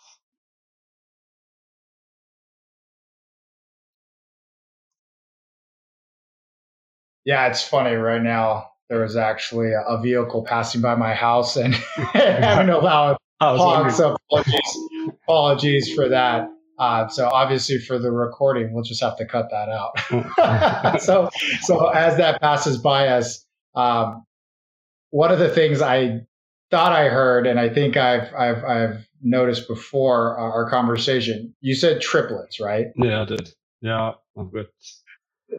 yeah it's funny right now there was actually a, vehicle passing by my house and having to allow honks. So apologies, apologies for that. Uh, so obviously for the recording, we'll just have to cut that out. so, so as that passes by us, um, one of the things I thought I heard, and I think I've, I've, I've noticed before our conversation, you said triplets, right? Yeah, I did. Yeah, I'm good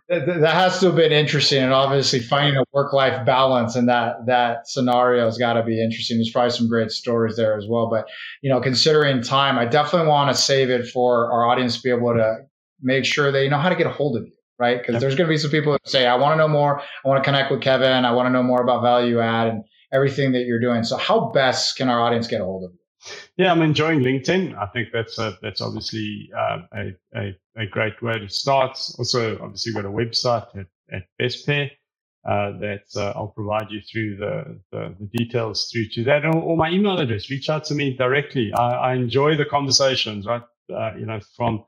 that has to have been interesting and obviously finding a work-life balance in that that scenario has got to be interesting there's probably some great stories there as well but you know considering time i definitely want to save it for our audience to be able to make sure they know how to get a hold of you right because yep. there's going to be some people that say i want to know more i want to connect with kevin i want to know more about value add and everything that you're doing so how best can our audience get a hold of you yeah, I'm enjoying LinkedIn. I think that's a, that's obviously uh, a, a, a great way to start. Also, obviously, we've got a website at, at BestPair uh, that uh, I'll provide you through the, the, the, details through to that or, or, my email address. Reach out to me directly. I, I enjoy the conversations, right? Uh, you know, from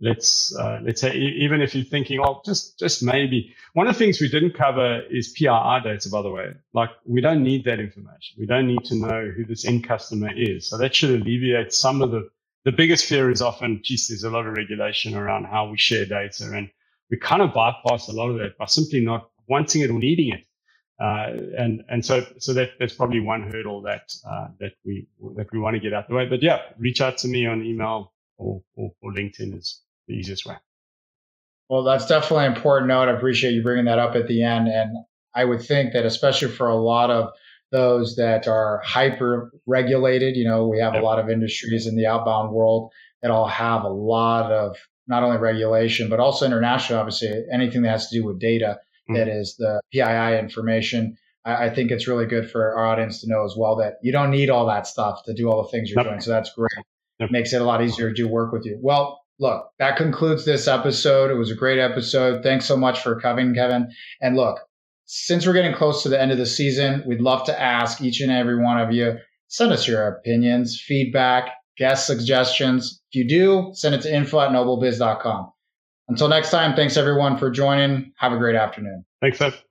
let's uh, let's say even if you're thinking, oh, just just maybe. One of the things we didn't cover is PII data, by the way. Like we don't need that information. We don't need to know who this end customer is. So that should alleviate some of the the biggest fear is often, geez, there's a lot of regulation around how we share data, and we kind of bypass a lot of that by simply not wanting it or needing it. Uh, and and so so that that's probably one hurdle that uh, that we that we want to get out the way. But yeah, reach out to me on email or, or, or LinkedIn is the easiest way. Well, that's definitely an important note. I appreciate you bringing that up at the end. And I would think that especially for a lot of those that are hyper regulated, you know, we have a lot of industries in the outbound world that all have a lot of not only regulation, but also international, obviously, anything that has to do with data mm-hmm. that is the PII information. I, I, think it's really good for our audience to know as well that you don't need all that stuff to do all the things you're yep. doing. So that's great. Yep. Makes it a lot easier to do work with you. Well, look, that concludes this episode. It was a great episode. Thanks so much for coming, Kevin. And look, since we're getting close to the end of the season, we'd love to ask each and every one of you send us your opinions, feedback, guest suggestions. If you do, send it to info at nobelbiz.com. Until next time, thanks everyone for joining. Have a great afternoon. Thanks, Seth.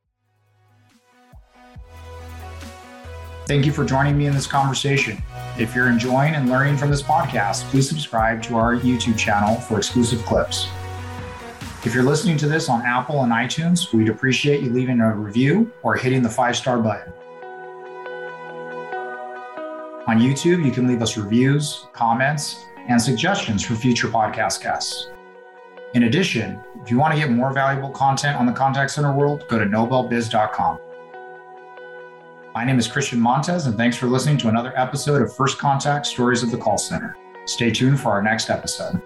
Thank you for joining me in this conversation. If you're enjoying and learning from this podcast, please subscribe to our YouTube channel for exclusive clips. If you're listening to this on Apple and iTunes, we'd appreciate you leaving a review or hitting the five star button. On YouTube, you can leave us reviews, comments, and suggestions for future podcast guests. In addition, if you want to get more valuable content on the contact center world, go to nobelbiz.com. My name is Christian Montes, and thanks for listening to another episode of First Contact Stories of the Call Center. Stay tuned for our next episode.